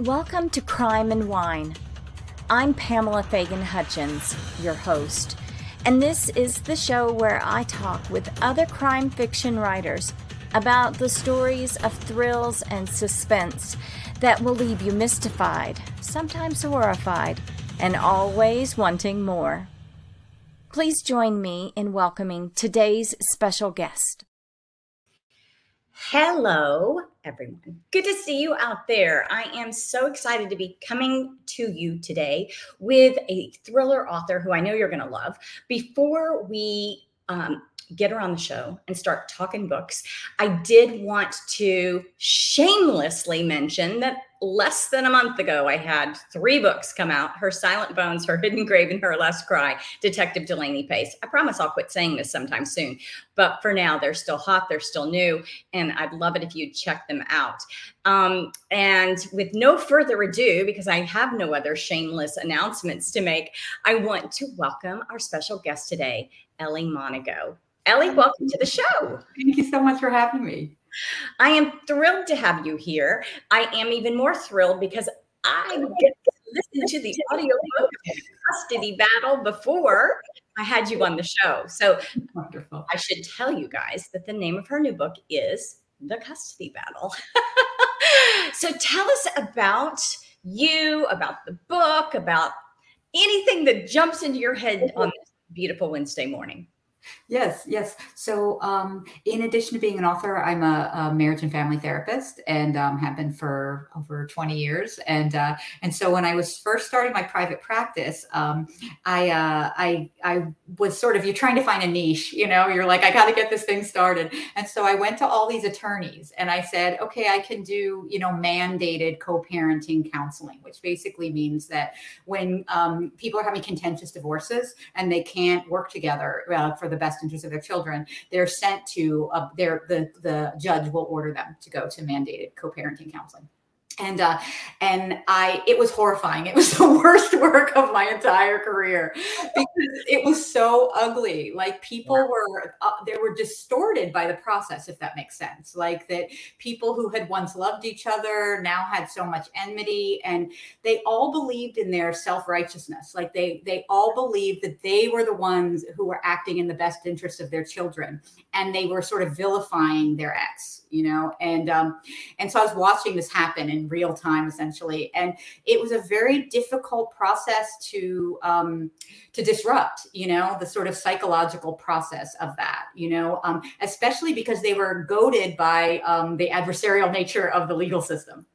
Welcome to Crime and Wine. I'm Pamela Fagan Hutchins, your host, and this is the show where I talk with other crime fiction writers about the stories of thrills and suspense that will leave you mystified, sometimes horrified, and always wanting more. Please join me in welcoming today's special guest. Hello, everyone. Good to see you out there. I am so excited to be coming to you today with a thriller author who I know you're going to love. Before we um, get her on the show and start talking books, I did want to shamelessly mention that less than a month ago, I had three books come out Her Silent Bones, Her Hidden Grave, and Her Last Cry, Detective Delaney Pace. I promise I'll quit saying this sometime soon. But for now, they're still hot, they're still new, and I'd love it if you'd check them out. Um, and with no further ado, because I have no other shameless announcements to make, I want to welcome our special guest today, Ellie Monago. Ellie, welcome to the show. Thank you so much for having me. I am thrilled to have you here. I am even more thrilled because I get to listen to the audio book custody battle before I had you on the show. So Wonderful. I should tell you guys that the name of her new book is The Custody Battle. so tell us about you, about the book, about anything that jumps into your head on this beautiful Wednesday morning. Yes, yes. So, um, in addition to being an author, I'm a, a marriage and family therapist, and um, have been for over 20 years. And uh, and so, when I was first starting my private practice, um, I uh, I I was sort of you're trying to find a niche. You know, you're like, I got to get this thing started. And so, I went to all these attorneys, and I said, okay, I can do you know mandated co-parenting counseling, which basically means that when um, people are having contentious divorces and they can't work together uh, for the best interest of their children, they're sent to uh, their the the judge will order them to go to mandated co-parenting counseling and uh and i it was horrifying. It was the worst work of my entire career because it was so ugly. Like people yeah. were uh, they were distorted by the process if that makes sense. Like that people who had once loved each other now had so much enmity and they all believed in their self-righteousness. Like they they all believed that they were the ones who were acting in the best interest of their children and they were sort of vilifying their ex you know? And um and so i was watching this happen and real time essentially. And it was a very difficult process to um, to disrupt you know the sort of psychological process of that you know um, especially because they were goaded by um, the adversarial nature of the legal system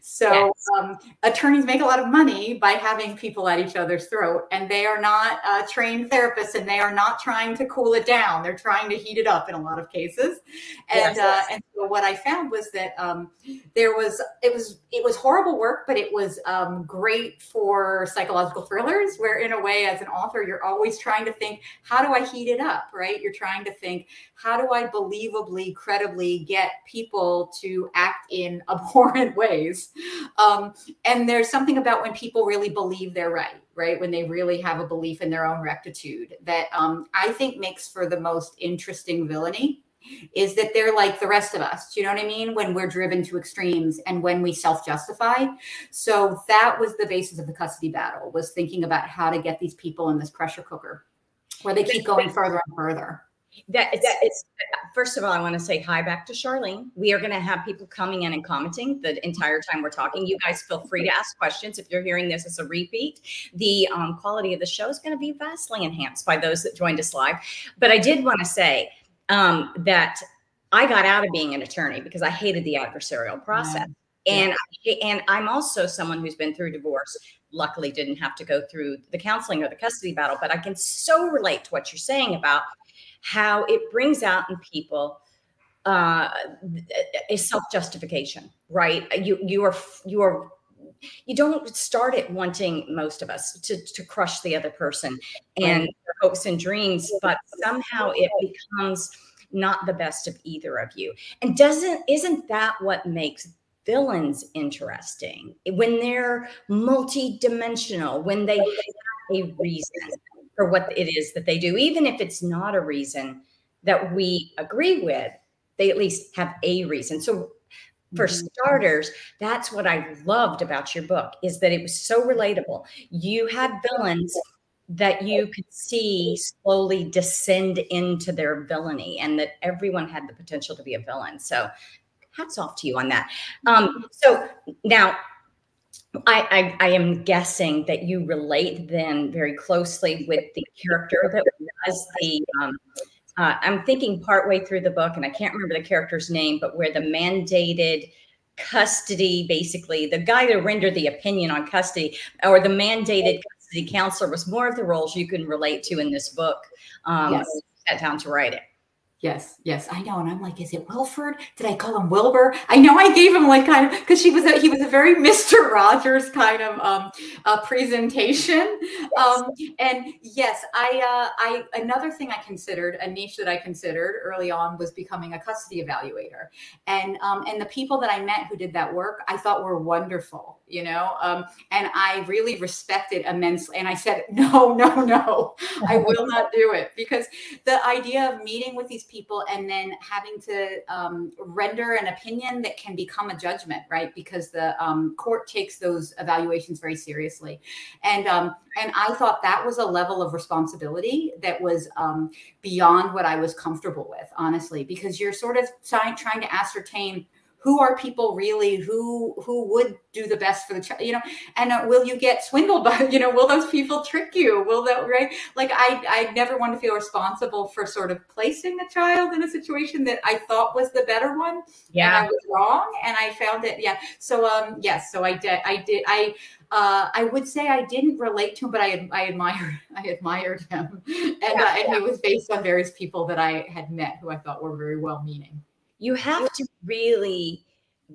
so yes. um, attorneys make a lot of money by having people at each other's throat, and they are not uh, trained therapists, and they are not trying to cool it down. They're trying to heat it up in a lot of cases. And yes, yes. Uh, and so what I found was that um, there was it was it was horrible work, but it was um, great for psychological thrillers. Where in a way, as an author, you're always trying to think, how do I heat it up? Right? You're trying to think, how do I believably, credibly get people to act in abhorrent ways ways. Um, and there's something about when people really believe they're right, right? When they really have a belief in their own rectitude that um, I think makes for the most interesting villainy is that they're like the rest of us. Do you know what I mean? When we're driven to extremes and when we self-justify. So that was the basis of the custody battle was thinking about how to get these people in this pressure cooker where they keep going further and further. That it's, first of all, I want to say hi back to Charlene. We are going to have people coming in and commenting the entire time we're talking. You guys feel free to ask questions if you're hearing this as a repeat. The um, quality of the show is going to be vastly enhanced by those that joined us live. But I did want to say um, that I got out of being an attorney because I hated the adversarial process. Yeah. And yeah. and I'm also someone who's been through divorce luckily didn't have to go through the counseling or the custody battle but i can so relate to what you're saying about how it brings out in people uh, a self justification, right? You you are you are you don't start it wanting most of us to to crush the other person and hopes and dreams, but somehow it becomes not the best of either of you. And doesn't isn't that what makes villains interesting when they're multi-dimensional when they have a reason for what it is that they do, even if it's not a reason that we agree with, they at least have a reason. So for mm-hmm. starters that's what i loved about your book is that it was so relatable you had villains that you could see slowly descend into their villainy and that everyone had the potential to be a villain so hats off to you on that um, so now I, I, I am guessing that you relate then very closely with the character that was the um, uh, I'm thinking partway through the book, and I can't remember the character's name, but where the mandated custody, basically, the guy that rendered the opinion on custody or the mandated custody counselor was more of the roles you can relate to in this book. Um, yes. Sat down to write it. Yes, yes, I know. And I'm like, is it Wilford? Did I call him Wilbur? I know I gave him like kind of because she was a, he was a very Mr. Rogers kind of um, uh, presentation. Um, and yes, I uh, I another thing I considered a niche that I considered early on was becoming a custody evaluator. And um, and the people that I met who did that work, I thought were wonderful, you know. Um, and I really respected immensely. And I said, no, no, no, I will not do it because the idea of meeting with these people and then having to um, render an opinion that can become a judgment, right? Because the um, court takes those evaluations very seriously, and um, and I thought that was a level of responsibility that was um, beyond what I was comfortable with, honestly, because you're sort of trying trying to ascertain who are people really? Who who would do the best for the child you know? And uh, will you get swindled by you know will those people trick you? Will that right? Like i i never want to feel responsible for sort of placing the child in a situation that i thought was the better one. Yeah. I was wrong and i found it yeah. So um yes so i did i did i uh, I would say I didn't relate to him, but I, I admired I admired him, and, yeah, uh, and yeah. it was based on various people that I had met who I thought were very well meaning you have to really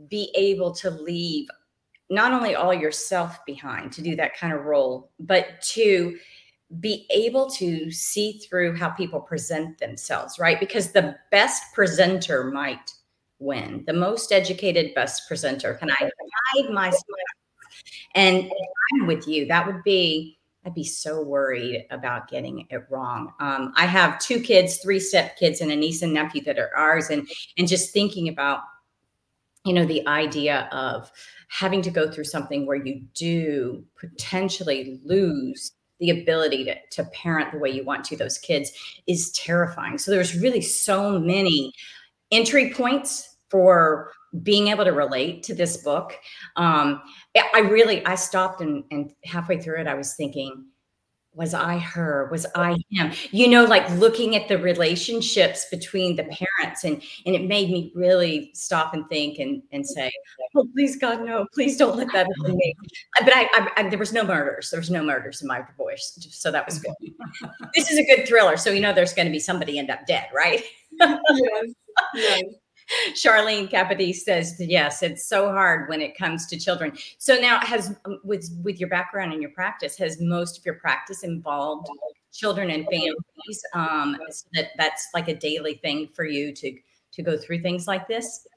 be able to leave not only all yourself behind to do that kind of role, but to be able to see through how people present themselves, right? Because the best presenter might win. The most educated best presenter can I hide my smile? And I'm with you. That would be I'd be so worried about getting it wrong. Um, I have two kids, three step kids, and a niece and nephew that are ours, and and just thinking about, you know, the idea of having to go through something where you do potentially lose the ability to, to parent the way you want to those kids is terrifying. So there's really so many entry points for being able to relate to this book. Um, I really, I stopped and, and halfway through it, I was thinking, was I her? Was I him? You know, like looking at the relationships between the parents, and and it made me really stop and think and and say, "Oh, please God, no! Please don't let that happen me." But I, I, I, there was no murders. There was no murders in my voice, so that was good. this is a good thriller, so you know there's going to be somebody end up dead, right? yes. yes. Charlene Capody says, yes, it's so hard when it comes to children. So now has um, with with your background and your practice, has most of your practice involved children and families? Um, so that that's like a daily thing for you to to go through things like this?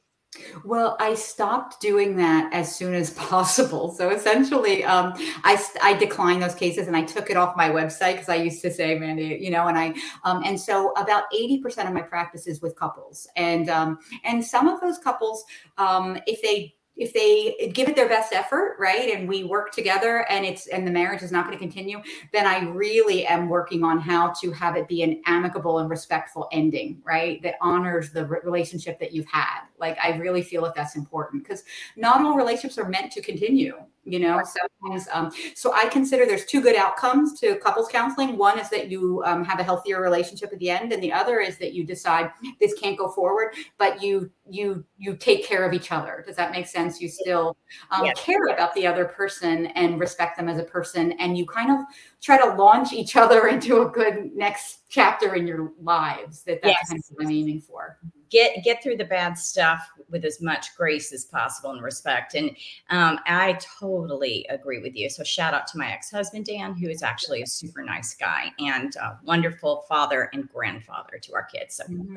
Well, I stopped doing that as soon as possible. So essentially, um, I I declined those cases and I took it off my website because I used to say, Mandy, you know, and I um, and so about eighty percent of my practice is with couples, and um, and some of those couples, um, if they if they give it their best effort right and we work together and it's and the marriage is not going to continue then i really am working on how to have it be an amicable and respectful ending right that honors the relationship that you've had. Like i really feel that that's important because not all relationships are meant to continue you know? Sometimes um, so i consider there's two good outcomes to couples counseling. One is that you um, have a healthier relationship at the end and the other is that you decide this can't go forward but you you you take care of each other. Does that make sense? You still um, yes. care about the other person and respect them as a person and you kind of try to launch each other into a good next chapter in your lives that that's yes. kind of what i'm aiming for get get through the bad stuff with as much grace as possible and respect. And um, I totally agree with you. So shout out to my ex-husband Dan, who is actually a super nice guy and wonderful father and grandfather to our kids. So mm-hmm.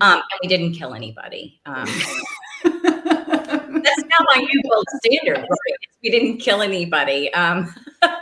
um, and we didn't kill anybody. Um, that's not my usual standard. Right? We didn't kill anybody. Um,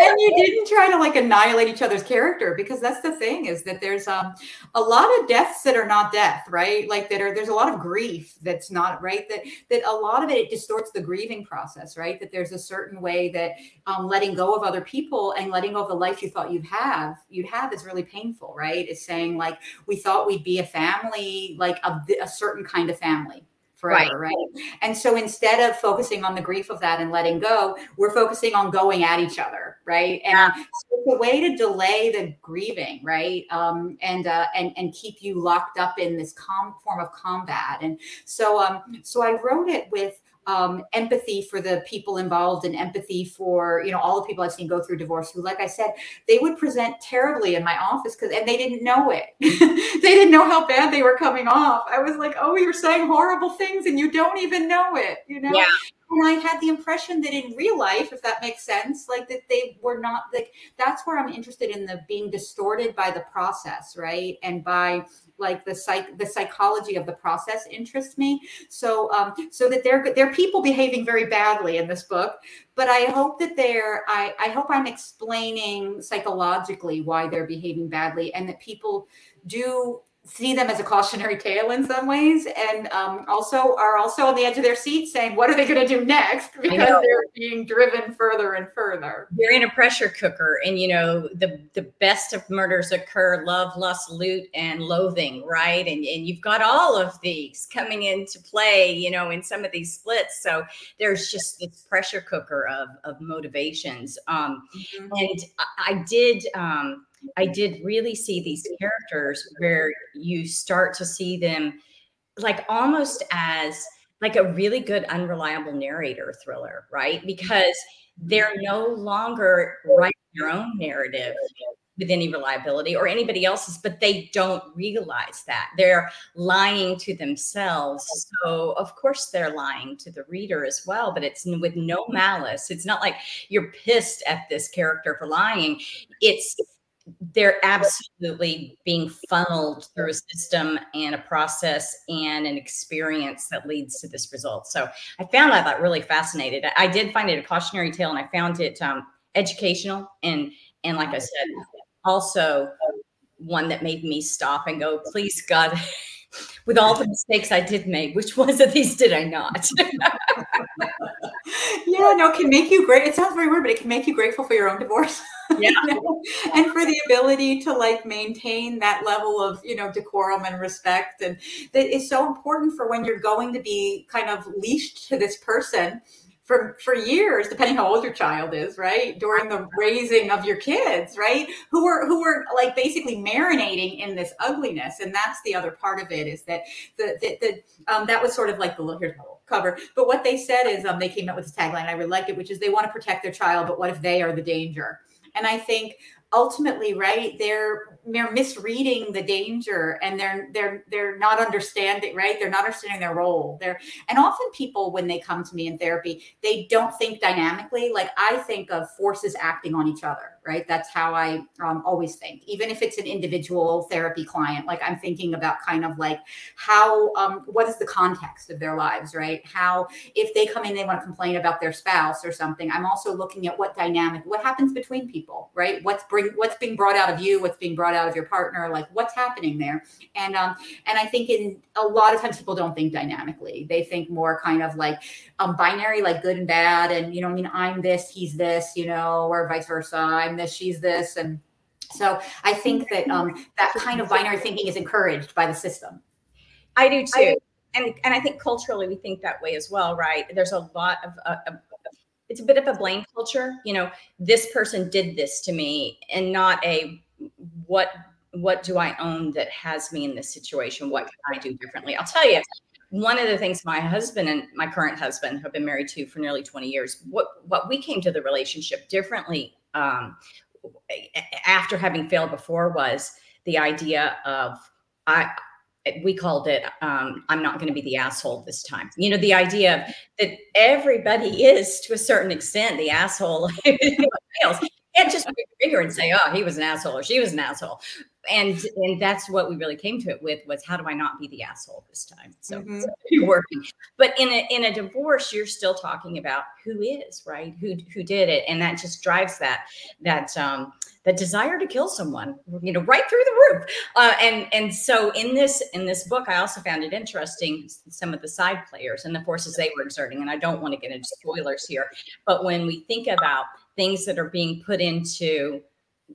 and you didn't try to like annihilate each other's character because that's the thing is that there's um a lot of deaths that are not death, right? Like that are there's a lot of grief that's not right. That that a lot of it, it distorts the grieving process, right? That there's a certain way that um, letting go of other people and letting go of the life you thought you'd have you'd have is really painful, right? It's saying like we thought we'd be a family, like a, a certain kind of family forever, right. right. And so instead of focusing on the grief of that and letting go, we're focusing on going at each other, right? And yeah. so it's a way to delay the grieving, right? Um, and uh, and and keep you locked up in this calm form of combat. And so um, so I wrote it with um, empathy for the people involved and empathy for you know all the people I've seen go through divorce who, like I said, they would present terribly in my office because and they didn't know it. they didn't know how bad they were coming off. I was like, oh, you're saying horrible things and you don't even know it, you know. Yeah. And I had the impression that in real life, if that makes sense, like that they were not like that's where I'm interested in the being distorted by the process, right? And by like the psych the psychology of the process interests me. So um so that they're they're people behaving very badly in this book but i hope that they're i i hope i'm explaining psychologically why they're behaving badly and that people do see them as a cautionary tale in some ways and um, also are also on the edge of their seat saying what are they going to do next? Because they're being driven further and further. They're in a pressure cooker and you know the the best of murders occur love lust loot and loathing right? And, and you've got all of these coming into play you know in some of these splits so there's just this pressure cooker of of motivations. Um, mm-hmm. and I, I did um, I did really see these characters where you start to see them like almost as like a really good unreliable narrator thriller, right? Because they're no longer writing their own narrative with any reliability or anybody else's, but they don't realize that they're lying to themselves. So, of course, they're lying to the reader as well, but it's with no malice. It's not like you're pissed at this character for lying. It's they're absolutely being funneled through a system and a process and an experience that leads to this result. So I found that really fascinated. I did find it a cautionary tale, and I found it um, educational and and like I said, also one that made me stop and go, please God. With all the mistakes I did make, which ones of these did I not? yeah, no, can make you great. It sounds very weird, but it can make you grateful for your own divorce. Yeah. you know? And for the ability to like maintain that level of, you know, decorum and respect. And that is so important for when you're going to be kind of leashed to this person for for years, depending how old your child is, right? During the raising of your kids, right? Who are who are like basically marinating in this ugliness, and that's the other part of it is that the the, the um, that was sort of like the here's the cover. But what they said is um, they came up with this tagline. I really like it, which is they want to protect their child, but what if they are the danger? And I think ultimately, right, they're they're misreading the danger and they're they're they're not understanding right? They're not understanding their role. They're and often people when they come to me in therapy they don't think dynamically. Like i think of forces acting on each other right? That's how I um, always think, even if it's an individual therapy client. Like I'm thinking about kind of like how, um, what is the context of their lives, right? How, if they come in, they want to complain about their spouse or something. I'm also looking at what dynamic, what happens between people, right? What's bring, what's being brought out of you, what's being brought out of your partner, like what's happening there. And um, and I think in a lot of times people don't think dynamically. They think more kind of like um, binary, like good and bad, and you know, I mean, I'm this, he's this, you know, or vice versa. I'm this, she's this, and so I think that um, that kind of binary thinking is encouraged by the system. I do too, and and I think culturally we think that way as well, right? There's a lot of. Uh, it's a bit of a blame culture, you know. This person did this to me, and not a what what do I own that has me in this situation? What can I do differently? I'll tell you, one of the things my husband and my current husband have been married to for nearly 20 years what what we came to the relationship differently um, after having failed before was the idea of i we called it um, i'm not going to be the asshole this time. You know the idea of that everybody is to a certain extent the asshole can't just pick your finger and say, "Oh, he was an asshole" or "She was an asshole," and and that's what we really came to it with was how do I not be the asshole this time? So, Mhm. so you're working, but in a in a divorce, you're still talking about who is right, who who did it, and that just drives that that um that desire to kill someone, you know, right through the roof. Uh, and and so in this in this book, I also found it interesting some of the side players and the forces they were exerting. And I don't want to get into spoilers here, but when we think about things that are being put into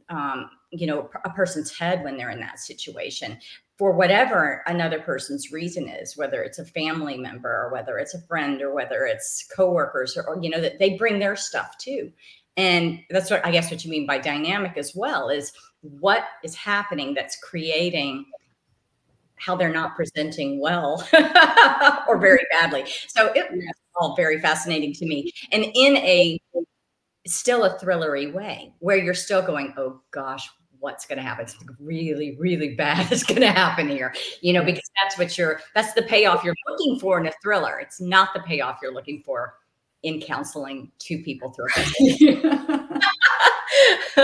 um, you know a person's head when they're in that situation for whatever another person's reason is whether it's a family member or whether it's a friend or whether it's coworkers or, or you know that they bring their stuff too. And that's what i guess what you mean by dynamic as well is what is happening that's creating how they're not presenting well or very badly. So it was all very fascinating to me. And in a still a thrillery way where you're still going oh gosh what's going to happen something really really bad is going to happen here you know because that's what you're that's the payoff you're looking for in a thriller it's not the payoff you're looking for in counseling two people through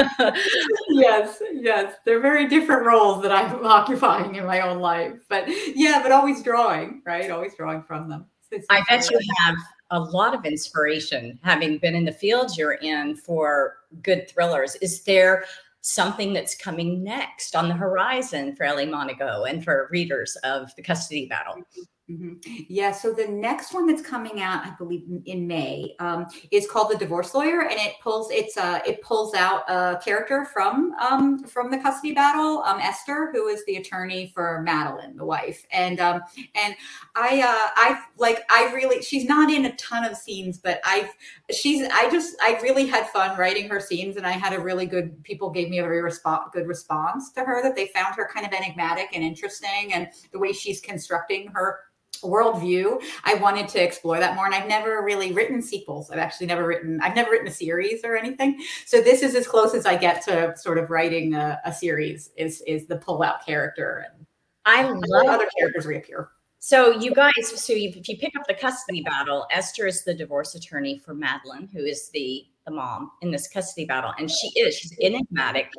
yes, yes. They're very different roles that I'm occupying in my own life. But yeah, but always drawing, right? Always drawing from them. I bet you have a lot of inspiration having been in the field you're in for good thrillers. Is there something that's coming next on the horizon for Ellie Monago and for readers of the custody battle? Mm-hmm. Mm-hmm. Yeah. So the next one that's coming out, I believe in May, um, is called The Divorce Lawyer, and it pulls it's uh, it pulls out a character from um, from the custody battle, um, Esther, who is the attorney for Madeline, the wife, and um, and I uh, I like I really she's not in a ton of scenes, but I've she's I just I really had fun writing her scenes, and I had a really good people gave me a very good response to her that they found her kind of enigmatic and interesting, and the way she's constructing her worldview i wanted to explore that more and i've never really written sequels. I've actually never written i've never written a series or anything. So this is as close as i get to sort of writing a, a series is is the pull out character and I love other characters reappear. So you guys, so you, if you pick up the custody battle, Esther is the divorce attorney for Madeline, who is the the mom in this custody battle, and she is she's enigmatic.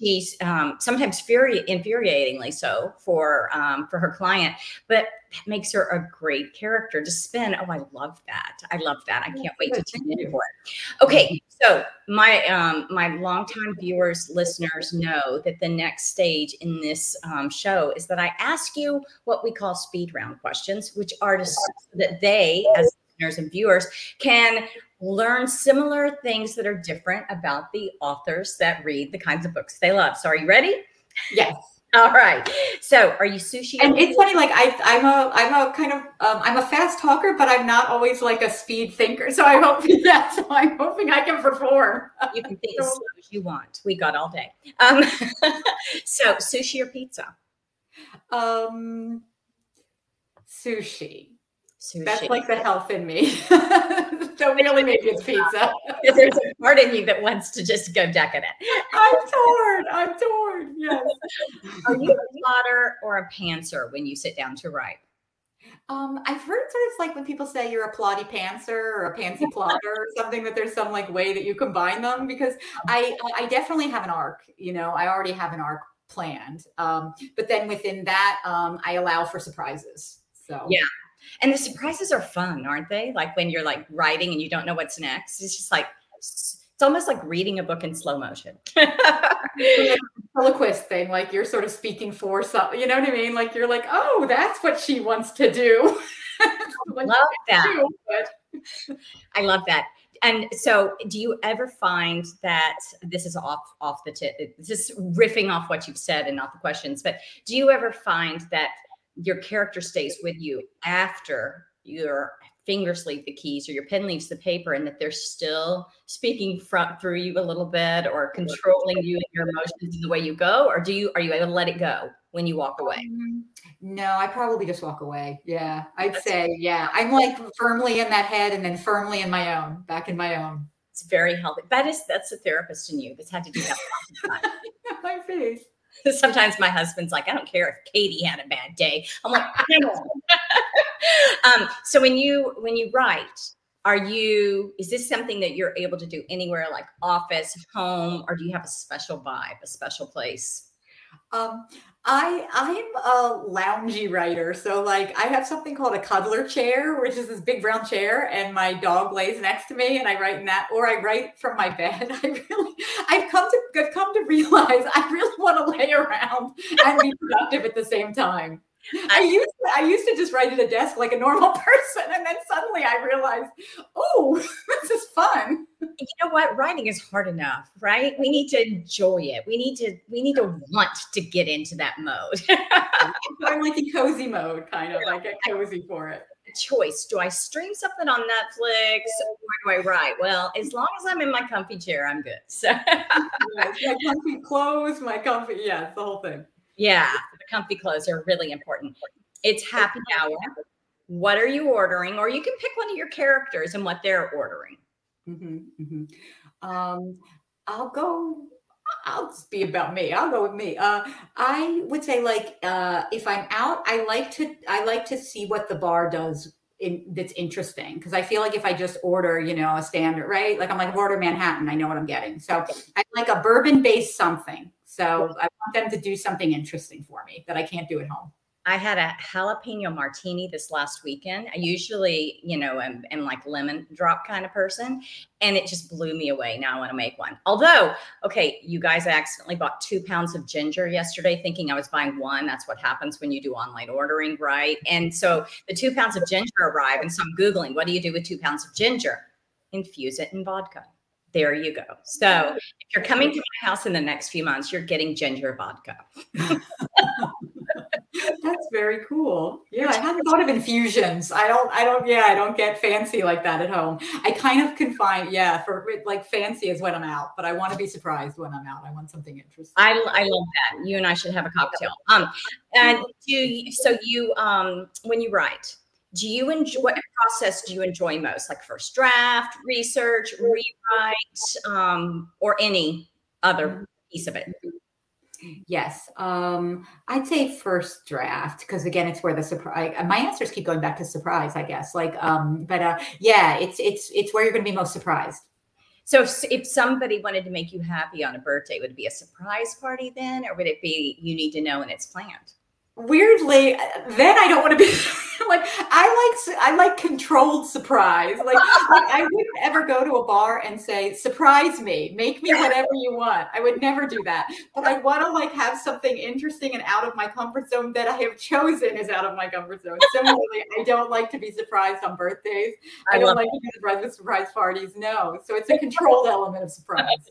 She's um, sometimes furi- infuriatingly so for um, for her client, but that makes her a great character to spin. Oh, I love that! I love that! I can't wait to tune into it. Okay, so my um, my longtime viewers, listeners know that the next stage in this um, show is that I ask you what we call speed round questions, which are to, so that they, as listeners and viewers, can learn similar things that are different about the authors that read the kinds of books they love. So, are you ready? yes All right. So, are you sushi? and it's funny like I, i'm a i'm a kind of um, i'm a fast talker but i'm not always like a speed thinker so i hope yeah so i'm hoping i can perform you can think as slow as you want. We got all day. Um, so, sushi or pizza? um sushi Sushi. That's like the health in me. Don't really make it's pizza. There's a part in you that wants to just go decadent. I'm torn. I'm torn. Yes. Are you a plotter or a pantser when you sit down to write? Um, I've heard sort of like when people say you're a plotty pantser or a pansy plotter or something that there's some like way that you combine them because I I definitely have an arc. You know, I already have an arc planned. Um, but then within that, um, I allow for surprises. So Yeah. And the surprises are fun, aren't they? Like when you're like writing and you don't know what's next. It's just like it's almost like reading a book in slow motion. Soliloquist thing, like you're sort of speaking for some, you know what I mean? Like you're like, oh, that's what she wants to do. Like, love that. do, I love that. And so, do you ever find that this is off off the tip? Just riffing off what you've said and not the questions, but do you ever find that your character stays with you after your fingers leave the keys or your pen leaves the paper, and that they're still speaking from through you a little bit or controlling you and your emotions in the way you go, or do you are you able to let it go when you walk away? Um, No, I probably just walk away. Yeah, I'd say, yeah. I'm like firmly in that head and then firmly in my own, back in my own. It's very healthy. That is that's a therapist in you that's had to do that. lots of times. my face. Sometimes my husband's like, I don't care if Katie had a bad day. I'm like, um, so when you when you write, are you is this something that you're able to do anywhere like office home or do you have a special vibe a special place um I I'm a loungy writer, so like I have something called a cuddler chair, which is this big brown chair, and my dog lays next to me, and I write in that, or I write from my bed. I really, I've come to I've come to realize I really want to lay around and be productive at the same time. I used to, I used to just write at a desk like a normal person, and then suddenly I realized, oh, this is fun. You know what? Writing is hard enough, right? We need to enjoy it. We need to we need to want to get into that mode. I'm like in cozy mode, kind of. I get cozy for it. Choice: Do I stream something on Netflix or do I write? Well, as long as I'm in my comfy chair, I'm good. So, yes, my comfy clothes, my comfy, yeah, the whole thing. Yeah, comfy clothes are really important. It's happy hour. What are you ordering? Or you can pick one of your characters and what they're ordering. Mm-hmm, mm-hmm. Um, I'll go. I'll just be about me. I'll go with me. Uh, I would say like uh, if I'm out, I like to I like to see what the bar does in, that's interesting because I feel like if I just order, you know, a standard, right? Like I'm like order Manhattan, I know what I'm getting. So I like a bourbon based something so I want them to do something interesting for me that I can't do at home. I had a jalapeno martini this last weekend. I usually, you know, am, am, like lemon drop kind of person, and it just blew me away. Now I want to make one. Although, okay, you guys I accidentally bought two pounds of ginger yesterday, thinking I was buying one. That's what happens when you do online ordering, right? And so the two pounds of ginger arrive, and so I'm googling, what do you do with two pounds of ginger? Infuse it in vodka there you go. So if you're coming to my house in the next few months, you're getting ginger vodka. That's very cool. Yeah, I hadn't thought of infusions. I don't, I don't, yeah, I don't get fancy like that at home. I kind of confine, yeah, for like fancy is when I'm out, but I want to be surprised when I'm out. I want something interesting. I, I love that. You and I should have a cocktail. Um, and do you, so you, um, when you write, do you enjoy what process do you enjoy most? Like first draft research rewrite um, or any other mm-hmm. piece of it? Yes um, i'd say first draft because again it's where the surprise my answers keep going back to surprise i guess like um, but uh, yeah it's it's it's where you're going to be most surprised. So if, if somebody wanted to make you happy on a birthday would it be a surprise party then or would it be you need to know and it's planned weirdly then i don't want to be like i like i like controlled surprise. Like, like, i wouldn't ever go to a bar and say surprise me make me whatever you want. I would never do that. But i want to like have something interesting and out of my comfort zone that i have chosen is out of my comfort zone. Similarly i don't like to be surprised on birthdays. I, I don't like that. to be surprised with surprise parties no. So it's a controlled element of surprise.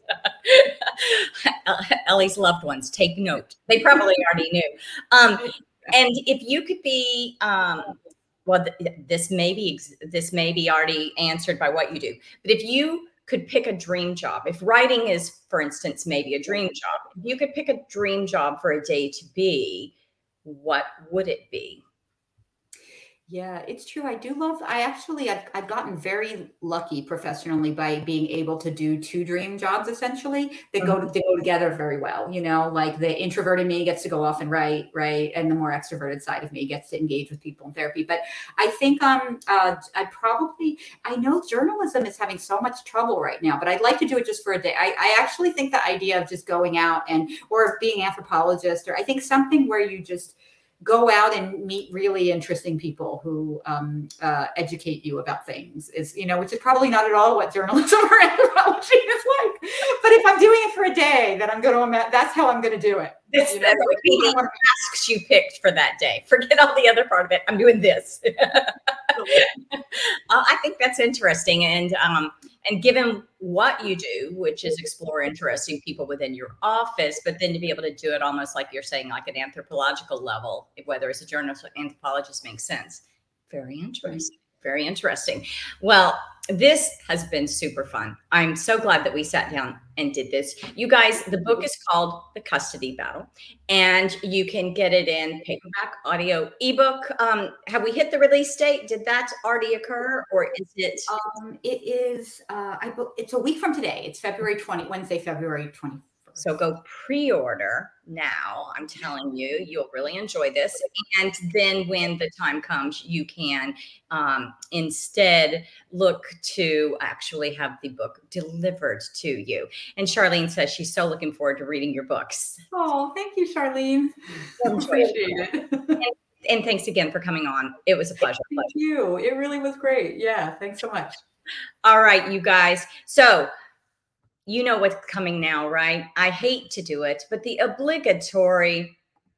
Ellie's loved ones take note. They probably already knew. Um and if you could be um, well th- this may be this may be already answered by what you do but if you could pick a dream job if writing is for instance maybe a dream job if you could pick a dream job for a day to be what would it be yeah, it's true. I do love. I actually, I've, I've gotten very lucky professionally by being able to do two dream jobs essentially that go mm-hmm. they go together very well. You know, like the introverted me gets to go off and write, right, and the more extroverted side of me gets to engage with people in therapy. But I think um, uh, I probably I know journalism is having so much trouble right now, but I'd like to do it just for a day. I, I actually think the idea of just going out and or being anthropologist or I think something where you just go out and meet really interesting people who um, uh, educate you about things is you know which is probably not at all what journalism or anthropology is like. But if i'm doing it for a day then i'm going to that's how i'm going to do it. This, you know? would be the tasks you picked for that day. Forget all the other part of it. I'm doing this. Uh, i think that's interesting and um, and given what you do, which is explore interesting people within your office, but then to be able to do it almost like you're saying, like an anthropological level, whether it's a journalist or anthropologist makes sense. Very interesting. Very interesting. Well, this has been super fun. I'm so glad that we sat down and did this. You guys, the book is called The Custody Battle, and you can get it in paperback, audio, ebook. Um, have we hit the release date? Did that already occur, or is it? Um, it is. Uh, I. It's a week from today. It's February 20, Wednesday, February 20. So go pre order now. I'm telling you, you'll really enjoy this. And then when the time comes, you can um, instead look to actually have the book delivered to you. And Charlene says she's so looking forward to reading your books. Oh, thank you, Charlene. Appreciate it. and, and thanks again for coming on. It was a pleasure. Thank you. It really was great. Yeah. Thanks so much. All right, you guys. So you know what's coming now, right? I hate to do it, but the obligatory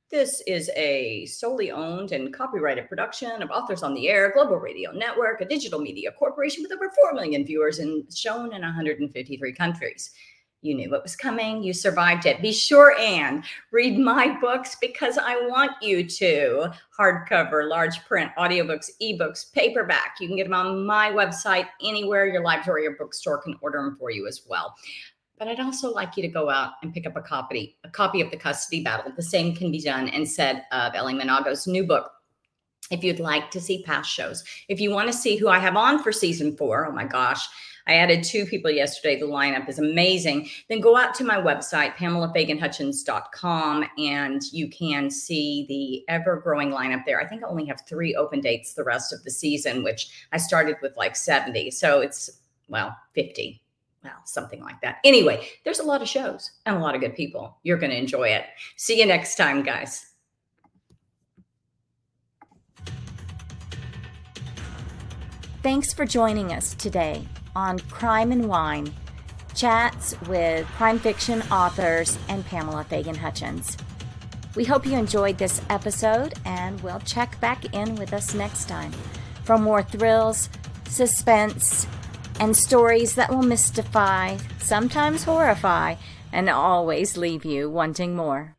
this is a solely owned and copyrighted production of Authors on the Air, Global Radio Network, a digital media corporation with over 4 million viewers and shown in 153 countries. You knew what was coming. You survived it. Be sure and read my books because I want you to. Hardcover, large print, audiobooks, ebooks, paperback. You can get them on my website, anywhere your library or bookstore can order them for you as well. But I'd also like you to go out and pick up a copy, a copy of The Custody Battle. The same can be done said of Ellie Monago's new book, if you'd like to see past shows. If you want to see who I have on for season four, oh my gosh, I added two people yesterday. The lineup is amazing. Then go out to my website, PamelaFaganHutchins.com, and you can see the ever growing lineup there. I think I only have three open dates the rest of the season, which I started with like 70. So it's, well, 50. Well, something like that. Anyway, there's a lot of shows and a lot of good people. You're going to enjoy it. See you next time, guys. Thanks for joining us today on Crime and Wine chats with crime fiction authors and Pamela Fagan Hutchins. We hope you enjoyed this episode and we'll check back in with us next time for more thrills, suspense, and stories that will mystify, sometimes horrify, and always leave you wanting more.